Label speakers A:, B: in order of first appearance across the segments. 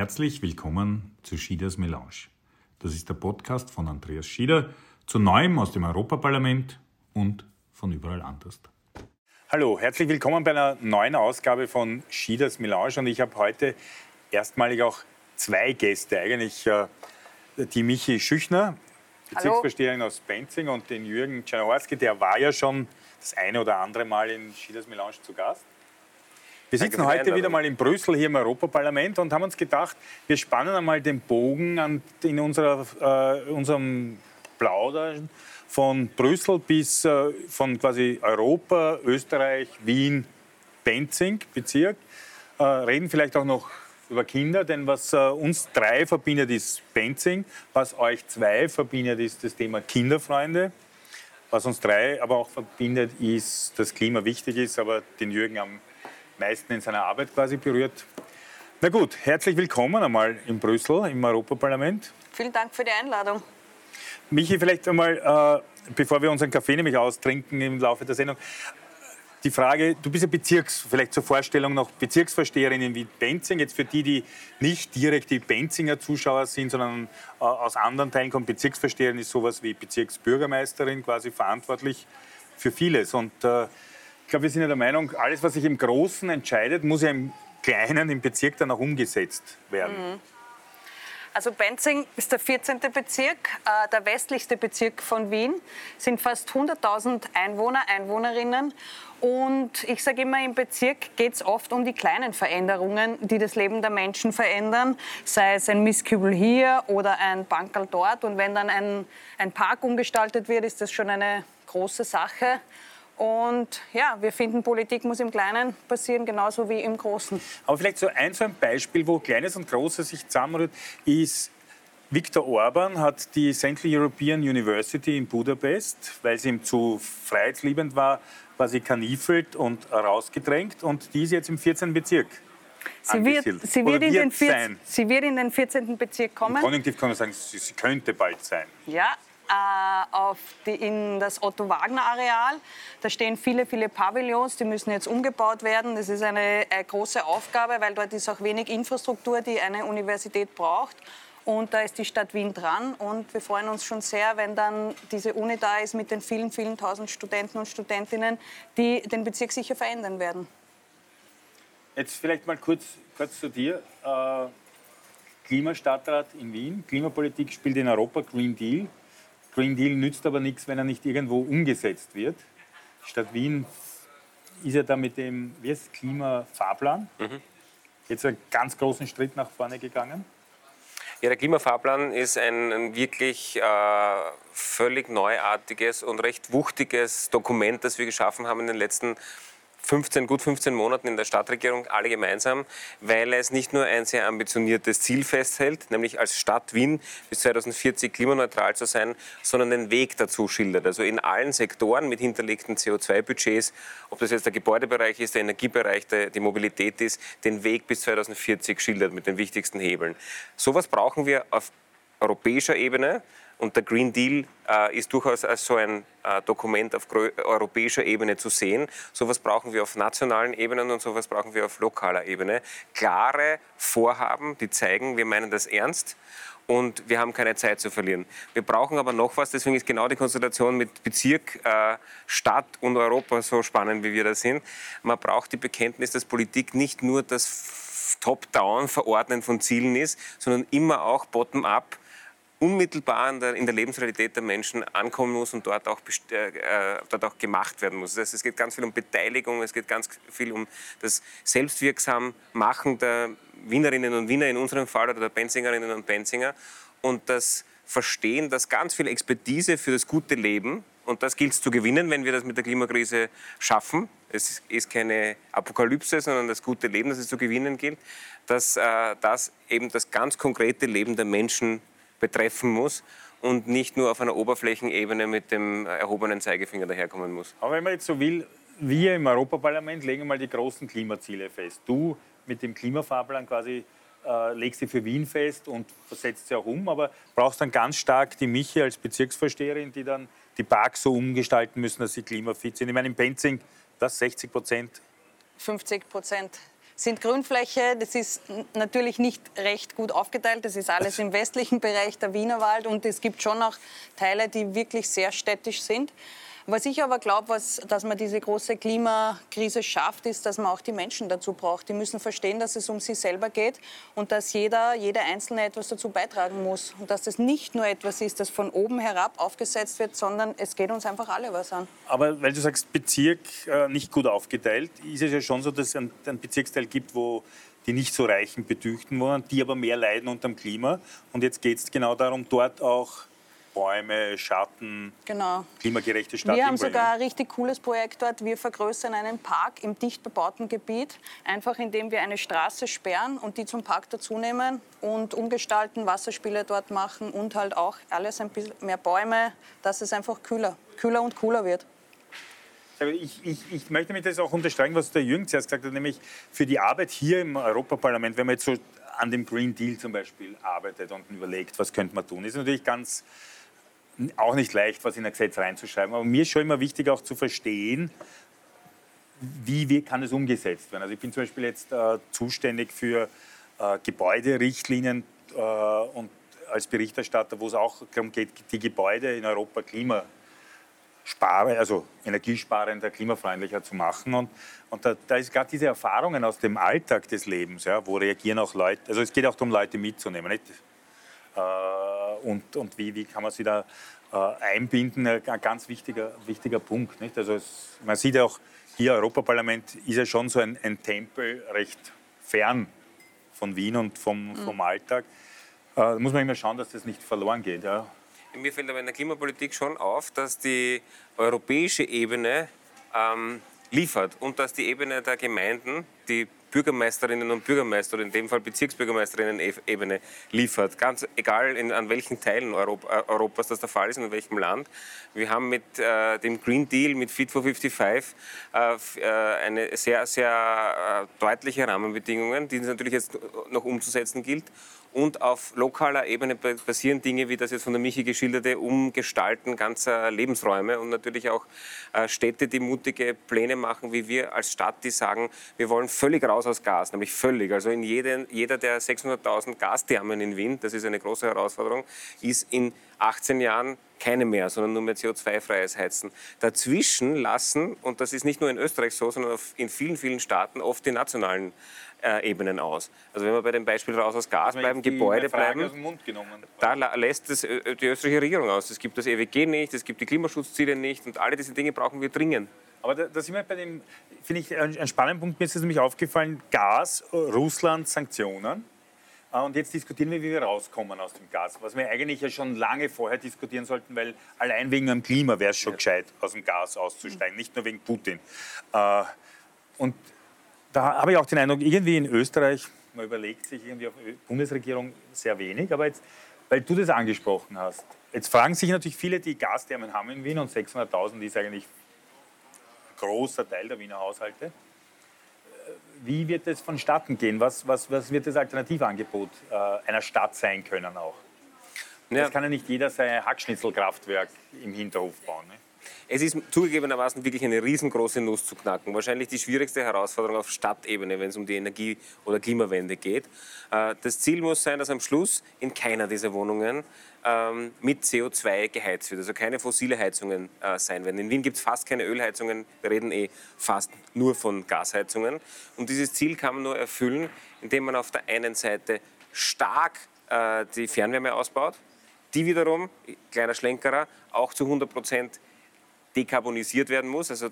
A: Herzlich willkommen zu Schieders Melange. Das ist der Podcast von Andreas Schieder zu Neuem aus dem Europaparlament und von überall anders.
B: Hallo, herzlich willkommen bei einer neuen Ausgabe von Schieders Melange und ich habe heute erstmalig auch zwei Gäste. Eigentlich äh, die Michi Schüchner, Bezirksversteherin aus Benzing und den Jürgen Czernowarski, der war ja schon das eine oder andere Mal in Schieders Melange zu Gast. Wir sitzen heute wieder mal in Brüssel hier im Europaparlament und haben uns gedacht, wir spannen einmal den Bogen an, in unserer, äh, unserem Plaudern von Brüssel bis äh, von quasi Europa, Österreich, Wien, Benzing, Bezirk. Äh, reden vielleicht auch noch über Kinder, denn was äh, uns drei verbindet, ist Benzing. Was euch zwei verbindet, ist das Thema Kinderfreunde. Was uns drei aber auch verbindet, ist, dass Klima wichtig ist, aber den Jürgen am meisten in seiner Arbeit quasi berührt. Na gut, herzlich willkommen einmal in Brüssel im Europaparlament.
C: Vielen Dank für die Einladung.
B: Michi, vielleicht einmal, äh, bevor wir unseren Kaffee nämlich austrinken im Laufe der Sendung, die Frage, du bist ja Bezirks, vielleicht zur Vorstellung noch Bezirksvorsteherin in Wien-Benzing. Jetzt für die, die nicht direkt die Benzinger Zuschauer sind, sondern äh, aus anderen Teilen kommen, Bezirksvorsteherin ist sowas wie Bezirksbürgermeisterin, quasi verantwortlich für vieles. Und äh, glaube, wir sind ja der Meinung, alles, was sich im Großen entscheidet, muss ja im Kleinen, im Bezirk dann auch umgesetzt werden. Mhm.
C: Also Benzing ist der 14. Bezirk, äh, der westlichste Bezirk von Wien, sind fast 100.000 Einwohner, Einwohnerinnen. Und ich sage immer, im Bezirk geht es oft um die kleinen Veränderungen, die das Leben der Menschen verändern, sei es ein Mistkübel hier oder ein Bankerl dort. Und wenn dann ein, ein Park umgestaltet wird, ist das schon eine große Sache. Und ja, wir finden, Politik muss im Kleinen passieren, genauso wie im Großen.
B: Aber vielleicht so ein, so ein Beispiel, wo Kleines und Großes sich zusammenrührt, ist Viktor Orban hat die Central European University in Budapest, weil sie ihm zu freiheitsliebend war, quasi kanifelt und rausgedrängt. Und die ist jetzt im 14. Bezirk.
C: Sie wird, sie, wird in den 14, sie wird in den 14. Bezirk kommen. Im
B: Konjunktiv kann man sagen, sie, sie könnte bald sein.
C: Ja, auf die, in das Otto-Wagner-Areal. Da stehen viele, viele Pavillons, die müssen jetzt umgebaut werden. Das ist eine, eine große Aufgabe, weil dort ist auch wenig Infrastruktur, die eine Universität braucht. Und da ist die Stadt Wien dran. Und wir freuen uns schon sehr, wenn dann diese Uni da ist mit den vielen, vielen tausend Studenten und Studentinnen, die den Bezirk sicher verändern werden.
B: Jetzt vielleicht mal kurz, kurz zu dir. Äh, Klimastadtrat in Wien. Klimapolitik spielt in Europa, Green Deal. Green Deal nützt aber nichts, wenn er nicht irgendwo umgesetzt wird. Die Stadt Wien ist ja da mit dem wie heißt, Klimafahrplan mhm. jetzt einen ganz großen Schritt nach vorne gegangen.
D: Ja, der Klimafahrplan ist ein, ein wirklich äh, völlig neuartiges und recht wuchtiges Dokument, das wir geschaffen haben in den letzten Jahren 15, gut 15 Monaten in der Stadtregierung alle gemeinsam, weil es nicht nur ein sehr ambitioniertes Ziel festhält, nämlich als Stadt Wien bis 2040 klimaneutral zu sein, sondern den Weg dazu schildert. Also in allen Sektoren mit hinterlegten CO2-Budgets, ob das jetzt der Gebäudebereich ist, der Energiebereich, der, die Mobilität ist, den Weg bis 2040 schildert mit den wichtigsten Hebeln. Sowas brauchen wir auf europäischer Ebene. Und der Green Deal äh, ist durchaus als so ein äh, Dokument auf europäischer Ebene zu sehen. So etwas brauchen wir auf nationalen Ebenen und so etwas brauchen wir auf lokaler Ebene. Klare Vorhaben, die zeigen, wir meinen das ernst und wir haben keine Zeit zu verlieren. Wir brauchen aber noch was, deswegen ist genau die Konstellation mit Bezirk, äh, Stadt und Europa so spannend, wie wir da sind. Man braucht die Bekenntnis, dass Politik nicht nur das Top-Down-Verordnen von Zielen ist, sondern immer auch bottom-up unmittelbar in der, in der, Lebensrealität der Menschen ankommen muss und dort auch, äh, äh, dort auch gemacht werden muss. Das heißt, es geht ganz viel um Beteiligung, es geht ganz viel um das selbstwirksam Machen der Wienerinnen und Wiener in unserem Fall oder der Benzingerinnen und Benzinger und das Verstehen, dass ganz viel Expertise für das gute Leben und das gilt es zu gewinnen, wenn wir das mit der Klimakrise schaffen. Es ist keine Apokalypse, sondern das gute Leben, das es zu gewinnen gilt, dass äh, das eben das ganz konkrete Leben der Menschen betreffen muss und nicht nur auf einer Oberflächenebene mit dem erhobenen Zeigefinger daherkommen muss.
B: Aber wenn man jetzt so will, wir im Europaparlament legen mal die großen Klimaziele fest. Du mit dem Klimafahrplan quasi äh, legst sie für Wien fest und versetzt sie auch um, aber brauchst dann ganz stark die Michi als Bezirksvorsteherin, die dann die Parks so umgestalten müssen, dass sie klimafit sind. Ich meine, in Penzing, das 60 Prozent?
C: 50 Prozent sind Grünfläche. Das ist natürlich nicht recht gut aufgeteilt. Das ist alles im westlichen Bereich der Wienerwald und es gibt schon auch Teile, die wirklich sehr städtisch sind. Was ich aber glaube, dass man diese große Klimakrise schafft, ist, dass man auch die Menschen dazu braucht. Die müssen verstehen, dass es um sie selber geht und dass jeder, jeder Einzelne etwas dazu beitragen muss. Und dass das nicht nur etwas ist, das von oben herab aufgesetzt wird, sondern es geht uns einfach alle was an.
B: Aber weil du sagst, Bezirk äh, nicht gut aufgeteilt, ist es ja schon so, dass es einen, Bezirksteil gibt, wo die nicht so reichen Bedürften wohnen, die aber mehr leiden unter dem Klima. Und jetzt geht es genau darum, dort auch Bäume, Schatten, genau. klimagerechte Stadt.
C: Wir haben sogar ein richtig cooles Projekt dort. Wir vergrößern einen Park im dicht bebauten Gebiet, einfach indem wir eine Straße sperren und die zum Park dazunehmen und umgestalten, Wasserspiele dort machen und halt auch alles ein bisschen mehr Bäume, dass es einfach kühler, kühler und cooler wird.
B: Ich, ich, ich, möchte mich das auch unterstreichen, was der Jürgen zuerst gesagt hat, nämlich für die Arbeit hier im Europaparlament, wenn man jetzt so an dem Green Deal zum Beispiel arbeitet und überlegt, was könnte man tun, ist natürlich ganz auch nicht leicht, was in ein Gesetz reinzuschreiben. Aber mir ist schon immer wichtig, auch zu verstehen, wie, wie kann es umgesetzt werden. Also ich bin zum Beispiel jetzt äh, zuständig für äh, Gebäuderichtlinien äh, und als Berichterstatter, wo es auch darum geht, die Gebäude in Europa klimasparen, also energiesparender, klimafreundlicher zu machen. Und, und da, da ist gerade diese Erfahrungen aus dem Alltag des Lebens, ja, wo reagieren auch Leute, also es geht auch darum, Leute mitzunehmen. Nicht? Äh, und, und wie, wie kann man sie da äh, einbinden, ein ganz wichtiger, wichtiger Punkt. Nicht? Also es, man sieht ja auch, hier Europaparlament ist ja schon so ein, ein Tempel recht fern von Wien und vom, mhm. vom Alltag. Äh, da muss man immer schauen, dass das nicht verloren geht. Ja.
D: Mir fällt aber in der Klimapolitik schon auf, dass die europäische Ebene ähm, liefert und dass die Ebene der Gemeinden, die Bürgermeisterinnen und Bürgermeister oder in dem Fall Bezirksbürgermeisterinnen-Ebene liefert. Ganz egal, in, an welchen Teilen Europa, äh, Europas das der Fall ist und in welchem Land. Wir haben mit äh, dem Green Deal, mit Fit for 55 äh, äh, eine sehr, sehr äh, deutliche Rahmenbedingungen, die es natürlich jetzt noch umzusetzen gilt und auf lokaler Ebene passieren Dinge, wie das jetzt von der Michi geschilderte, Umgestalten ganzer Lebensräume und natürlich auch äh, Städte, die mutige Pläne machen, wie wir als Stadt, die sagen, wir wollen völlig raus aus Gas, nämlich völlig. Also in jeden, jeder der 600.000 Gasthermen in Wien, das ist eine große Herausforderung, ist in 18 Jahren keine mehr, sondern nur mehr CO2-freies Heizen. Dazwischen lassen, und das ist nicht nur in Österreich so, sondern in vielen, vielen Staaten oft die nationalen äh, Ebenen aus. Also wenn wir bei dem Beispiel raus aus Gas bleiben, Gebäude bleiben, da lässt es äh, die österreichische Regierung aus. Es gibt das EWG nicht, es gibt die Klimaschutzziele nicht und alle diese Dinge brauchen wir dringend.
B: Aber da, da sind wir bei dem, finde ich, ein, ein spannender Punkt. Mir ist es nämlich aufgefallen, Gas, Russland, Sanktionen. Äh, und jetzt diskutieren wir, wie wir rauskommen aus dem Gas. Was wir eigentlich ja schon lange vorher diskutieren sollten, weil allein wegen dem Klima wäre es schon ja. gescheit, aus dem Gas auszusteigen, nicht nur wegen Putin. Äh, und da habe ich auch den Eindruck, irgendwie in Österreich, man überlegt sich irgendwie auf Bundesregierung sehr wenig, aber jetzt, weil du das angesprochen hast, jetzt fragen sich natürlich viele, die Gasthermen haben in Wien und 600.000 ist eigentlich ein großer Teil der Wiener Haushalte. Wie wird es vonstatten gehen? Was, was, was wird das Alternativangebot äh, einer Stadt sein können auch? Ja. Das kann ja nicht jeder sein Hackschnitzelkraftwerk im Hinterhof bauen. Ne?
D: Es ist zugegebenermaßen wirklich eine riesengroße Nuss zu knacken. Wahrscheinlich die schwierigste Herausforderung auf Stadtebene, wenn es um die Energie- oder Klimawende geht. Äh, das Ziel muss sein, dass am Schluss in keiner dieser Wohnungen ähm, mit CO2 geheizt wird, also keine fossile Heizungen äh, sein werden. In Wien gibt es fast keine Ölheizungen, wir reden eh fast nur von Gasheizungen. Und dieses Ziel kann man nur erfüllen, indem man auf der einen Seite stark äh, die Fernwärme ausbaut, die wiederum, kleiner Schlenkerer, auch zu 100 Prozent dekarbonisiert werden muss, also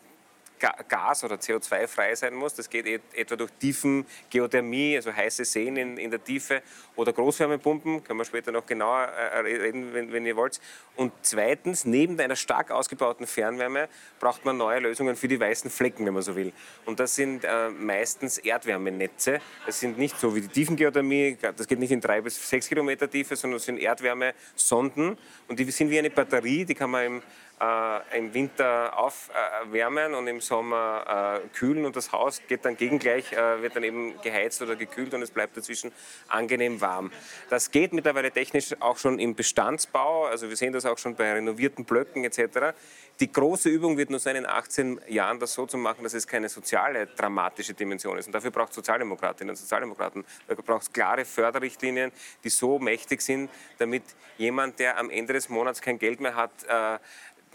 D: Gas- oder CO2-frei sein muss. Das geht etwa durch Tiefengeothermie, also heiße Seen in, in, der Tiefe oder Großwärmepumpen, können wir später noch genauer äh, reden, wenn, wenn, ihr wollt. Und zweitens, neben einer stark ausgebauten Fernwärme braucht man neue Lösungen für die weißen Flecken, wenn man so will. Und das sind äh, meistens Erdwärmenetze. Das sind nicht so wie die Tiefengeothermie, das geht nicht in drei bis sechs Kilometer Tiefe, sondern das sind Erdwärmesonden und die sind wie eine Batterie, die kann man im äh, im Winter aufwärmen und im Sommer äh, kühlen und das Haus geht dann gegengleich, äh, wird dann eben geheizt oder gekühlt und es bleibt dazwischen angenehm warm. Das geht mittlerweile technisch auch schon im Bestandsbau, also wir sehen das auch schon bei renovierten Blöcken etc. Die große Übung wird nur sein, in 18 Jahren das so zu machen, dass es keine soziale, dramatische Dimension ist. Und dafür braucht es Sozialdemokratinnen und Sozialdemokraten. Da braucht es klare Förderrichtlinien, die so mächtig sind, damit jemand, der am Ende des Monats kein Geld mehr hat, äh,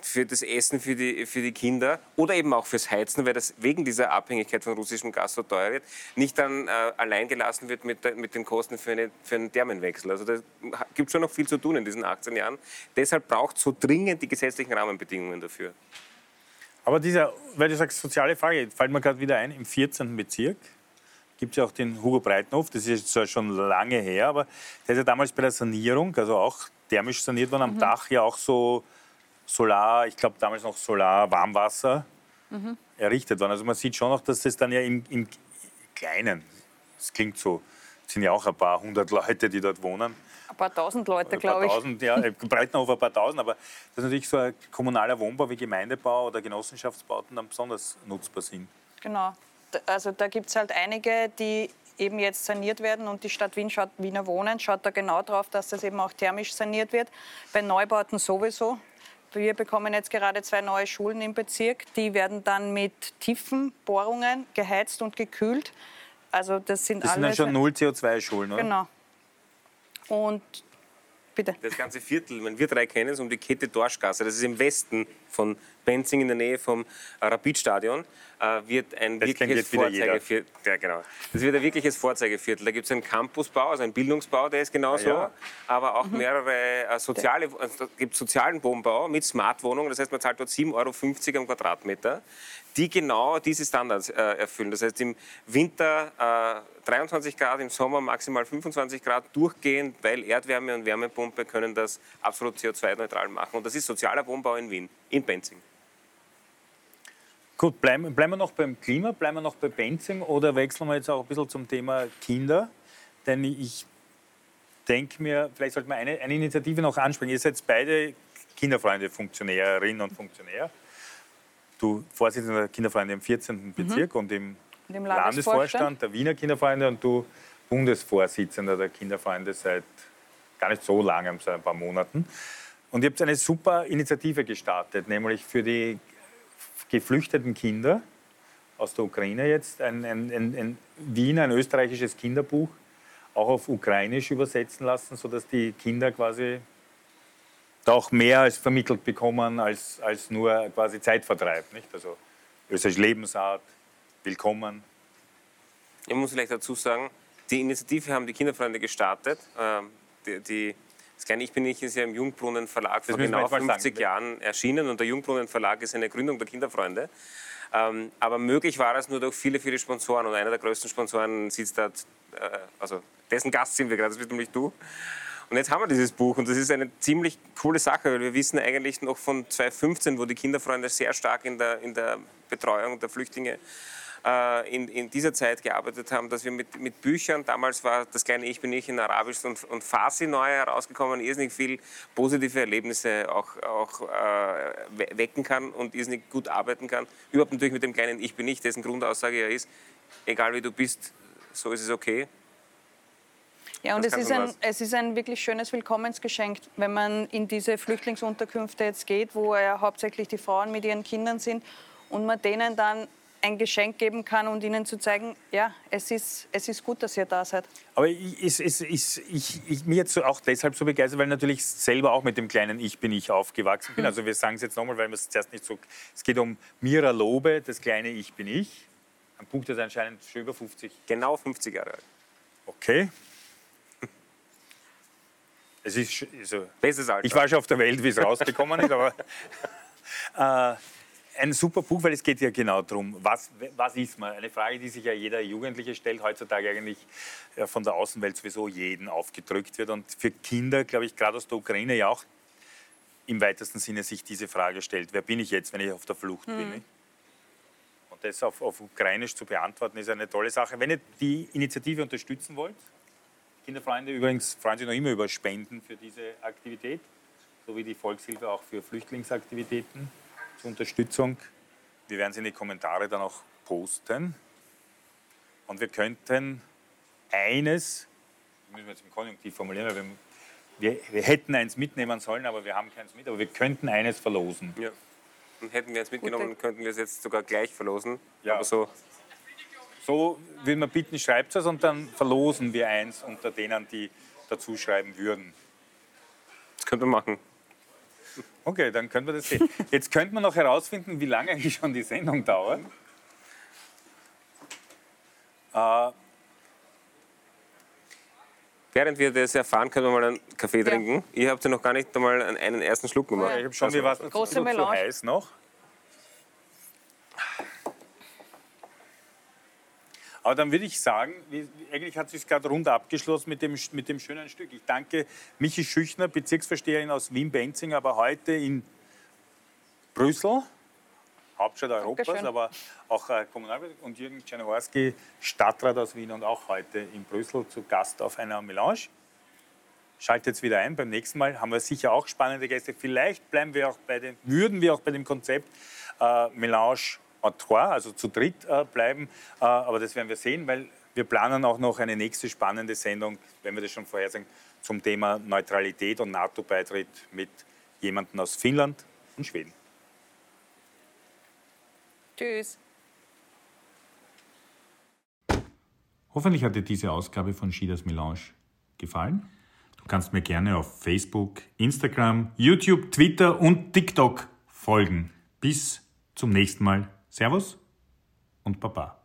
D: für das Essen für die, für die Kinder oder eben auch fürs Heizen, weil das wegen dieser Abhängigkeit von russischem Gas so teuer wird, nicht dann äh, allein gelassen wird mit, mit den Kosten für, eine, für einen Thermenwechsel. Also da gibt schon noch viel zu tun in diesen 18 Jahren. Deshalb braucht es so dringend die gesetzlichen Rahmenbedingungen dafür.
B: Aber dieser, weil du sagst, soziale Frage, fällt mir gerade wieder ein, im 14. Bezirk gibt es ja auch den Hugo Breitenhof, das ist zwar schon lange her, aber der ist ja damals bei der Sanierung, also auch thermisch saniert worden, am mhm. Dach ja auch so Solar, ich glaube damals noch Solar, Warmwasser mhm. errichtet worden. Also man sieht schon noch, dass das dann ja im, im Kleinen, es klingt so, es sind ja auch ein paar hundert Leute, die dort wohnen.
C: Ein paar tausend Leute, glaube ich.
B: Tausend, ja, Breitenhof ein paar tausend, aber dass natürlich so ein kommunaler Wohnbau wie Gemeindebau oder Genossenschaftsbauten dann besonders nutzbar sind.
C: Genau. Also da gibt es halt einige, die eben jetzt saniert werden und die Stadt Wien schaut, Wiener Wohnen schaut da genau drauf, dass das eben auch thermisch saniert wird. Bei Neubauten sowieso. Wir bekommen jetzt gerade zwei neue Schulen im Bezirk. Die werden dann mit Tiefenbohrungen geheizt und gekühlt. Also das sind
B: das sind dann schon null CO2-Schulen, oder?
C: Genau. Und bitte.
D: Das ganze Viertel, wenn wir drei kennen es um die Kette Dorschgasse, das ist im Westen von Benzing in der Nähe vom Rapidstadion äh, wird ein das wirkliches Vorzeigeviertel. Ja, genau. Das wird ein wirkliches Vorzeigeviertel. Da gibt es einen Campusbau, also einen Bildungsbau, der ist genauso, ja, ja. aber auch mhm. mehrere äh, soziale, also, gibt sozialen Wohnbau mit Smartwohnungen. Das heißt, man zahlt dort 7,50 Euro am Quadratmeter, die genau diese Standards äh, erfüllen. Das heißt, im Winter 23 äh, Grad, im Sommer maximal 25 Grad durchgehend, weil Erdwärme und Wärmepumpe können das absolut CO2-neutral machen. Und das ist sozialer Wohnbau in Wien, in Benzing.
B: Gut, bleiben, bleiben wir noch beim Klima, bleiben wir noch bei Benzing oder wechseln wir jetzt auch ein bisschen zum Thema Kinder? Denn ich denke mir, vielleicht sollte man eine, eine Initiative noch ansprechen. Ihr seid beide Kinderfreunde, Funktionärinnen und Funktionär. Du Vorsitzender der Kinderfreunde im 14. Mhm. Bezirk und im, und Landesvorstand der Wiener Kinderfreunde und du Bundesvorsitzender der Kinderfreunde seit gar nicht so lange, seit ein paar Monaten. Und ihr habt eine super Initiative gestartet, nämlich für die geflüchteten Kinder aus der Ukraine jetzt, ein, ein, ein, ein Wien, ein österreichisches Kinderbuch, auch auf Ukrainisch übersetzen lassen, sodass die Kinder quasi da auch mehr als vermittelt bekommen als, als nur quasi Zeitvertreib. Nicht? Also österreichische Lebensart, willkommen.
D: Ich muss vielleicht dazu sagen, die Initiative haben die Kinderfreunde gestartet. Ähm, die, die das kleine Ich bin nicht ist ja im Jungbrunnen Verlag vor genau 50 Jahren erschienen und der Jungbrunnen Verlag ist eine Gründung der Kinderfreunde. Ähm, aber möglich war es nur durch viele, viele Sponsoren und einer der größten Sponsoren sitzt da, äh, also dessen Gast sind wir gerade, das bist nämlich du. Und jetzt haben wir dieses Buch und das ist eine ziemlich coole Sache, weil wir wissen eigentlich noch von 2015, wo die Kinderfreunde sehr stark in der, in der Betreuung der Flüchtlinge äh, in, in, dieser Zeit gearbeitet haben, dass wir mit, mit, Büchern, damals war das kleine Ich bin ich in Arabisch und, und Farsi neu herausgekommen, irrsinnig viel positive Erlebnisse auch, auch äh, wecken kann und irrsinnig gut arbeiten kann. Überhaupt natürlich mit dem kleinen Ich bin ich, dessen Grundaussage ja ist, egal wie du bist, so ist es okay.
C: Ja, und es ist, ein, es ist ein wirklich schönes Willkommensgeschenk, wenn man in diese Flüchtlingsunterkünfte jetzt geht, wo ja hauptsächlich die Frauen mit ihren Kindern sind und man denen dann ein Geschenk geben kann und ihnen zu zeigen, ja, es ist, es ist gut, dass ihr da seid.
B: Aber ich, ich, ich, ich, ich mir jetzt auch deshalb so begeistert, weil natürlich selber auch mit dem kleinen Ich bin ich aufgewachsen bin. Hm. Also wir sagen es jetzt nochmal, weil wir es zuerst nicht so... Es geht um Mira Lobe, das kleine Ich bin ich. Ein Punkt ist anscheinend schon über 50.
D: Genau 50 Jahre alt.
B: Okay. Es ist also,
D: Bestes Alter.
B: Ich war schon auf der Welt, wie es rausgekommen ist, aber äh, ein super Buch, weil es geht ja genau darum, was, was ist man? Eine Frage, die sich ja jeder Jugendliche stellt, heutzutage eigentlich von der Außenwelt sowieso jeden aufgedrückt wird. Und für Kinder, glaube ich, gerade aus der Ukraine ja auch im weitesten Sinne sich diese Frage stellt, wer bin ich jetzt, wenn ich auf der Flucht mhm. bin? Nicht? Und das auf, auf Ukrainisch zu beantworten, ist eine tolle Sache. Wenn ihr die Initiative unterstützen wollt, Kinderfreunde übrigens freuen sich noch immer über Spenden für diese Aktivität sowie die Volkshilfe auch für Flüchtlingsaktivitäten zur Unterstützung. Wir werden sie in die Kommentare dann auch posten. Und wir könnten eines, das müssen wir jetzt im Konjunktiv formulieren, weil wir, wir, wir, hätten eins mitnehmen sollen, aber wir haben keins mit, aber wir könnten eins verlosen.
D: Ja. Und hätten wir eins mitgenommen, Gute. könnten wir es jetzt sogar gleich verlosen.
B: Ja. Aber so so würden wir bitten, schreibt es und dann verlosen wir eins unter denen, die dazu schreiben würden.
D: Das könnte man machen.
B: Okay, dann können wir das sehen. Jetzt könnte man noch herausfinden, wie lange schon die Sendung dauert.
D: Äh, Während wir das erfahren, können wir mal einen Kaffee ja. trinken. Ihr habt ja noch gar nicht einmal einen ersten Schluck gemacht. Ja,
B: ich habe schon, also, wie war es
C: Große zu
B: heiß noch? Aber dann würde ich sagen, eigentlich hat es sich gerade rund abgeschlossen mit dem, mit dem schönen Stück. Ich danke Michi Schüchner, Bezirksversteherin aus Wien-Benzing, aber heute in Brüssel, Hauptstadt Europas, Dankeschön. aber auch äh, und Jürgen Czernowarski, Stadtrat aus Wien und auch heute in Brüssel zu Gast auf einer Melange. Schaltet jetzt wieder ein. Beim nächsten Mal haben wir sicher auch spannende Gäste. Vielleicht bleiben wir auch bei dem, würden wir auch bei dem Konzept äh, Melange à trois, also zu dritt äh, bleiben. Äh, aber das werden wir sehen, weil wir planen auch noch eine nächste spannende Sendung, wenn wir das schon vorher sagen, zum Thema Neutralität und NATO-Beitritt mit jemandem aus Finnland und Schweden.
C: Tschüss.
A: Hoffentlich hat dir diese Ausgabe von Schieders Melange gefallen. Du kannst mir gerne auf Facebook, Instagram, YouTube, Twitter und TikTok folgen. Bis zum nächsten Mal. Servus und Baba.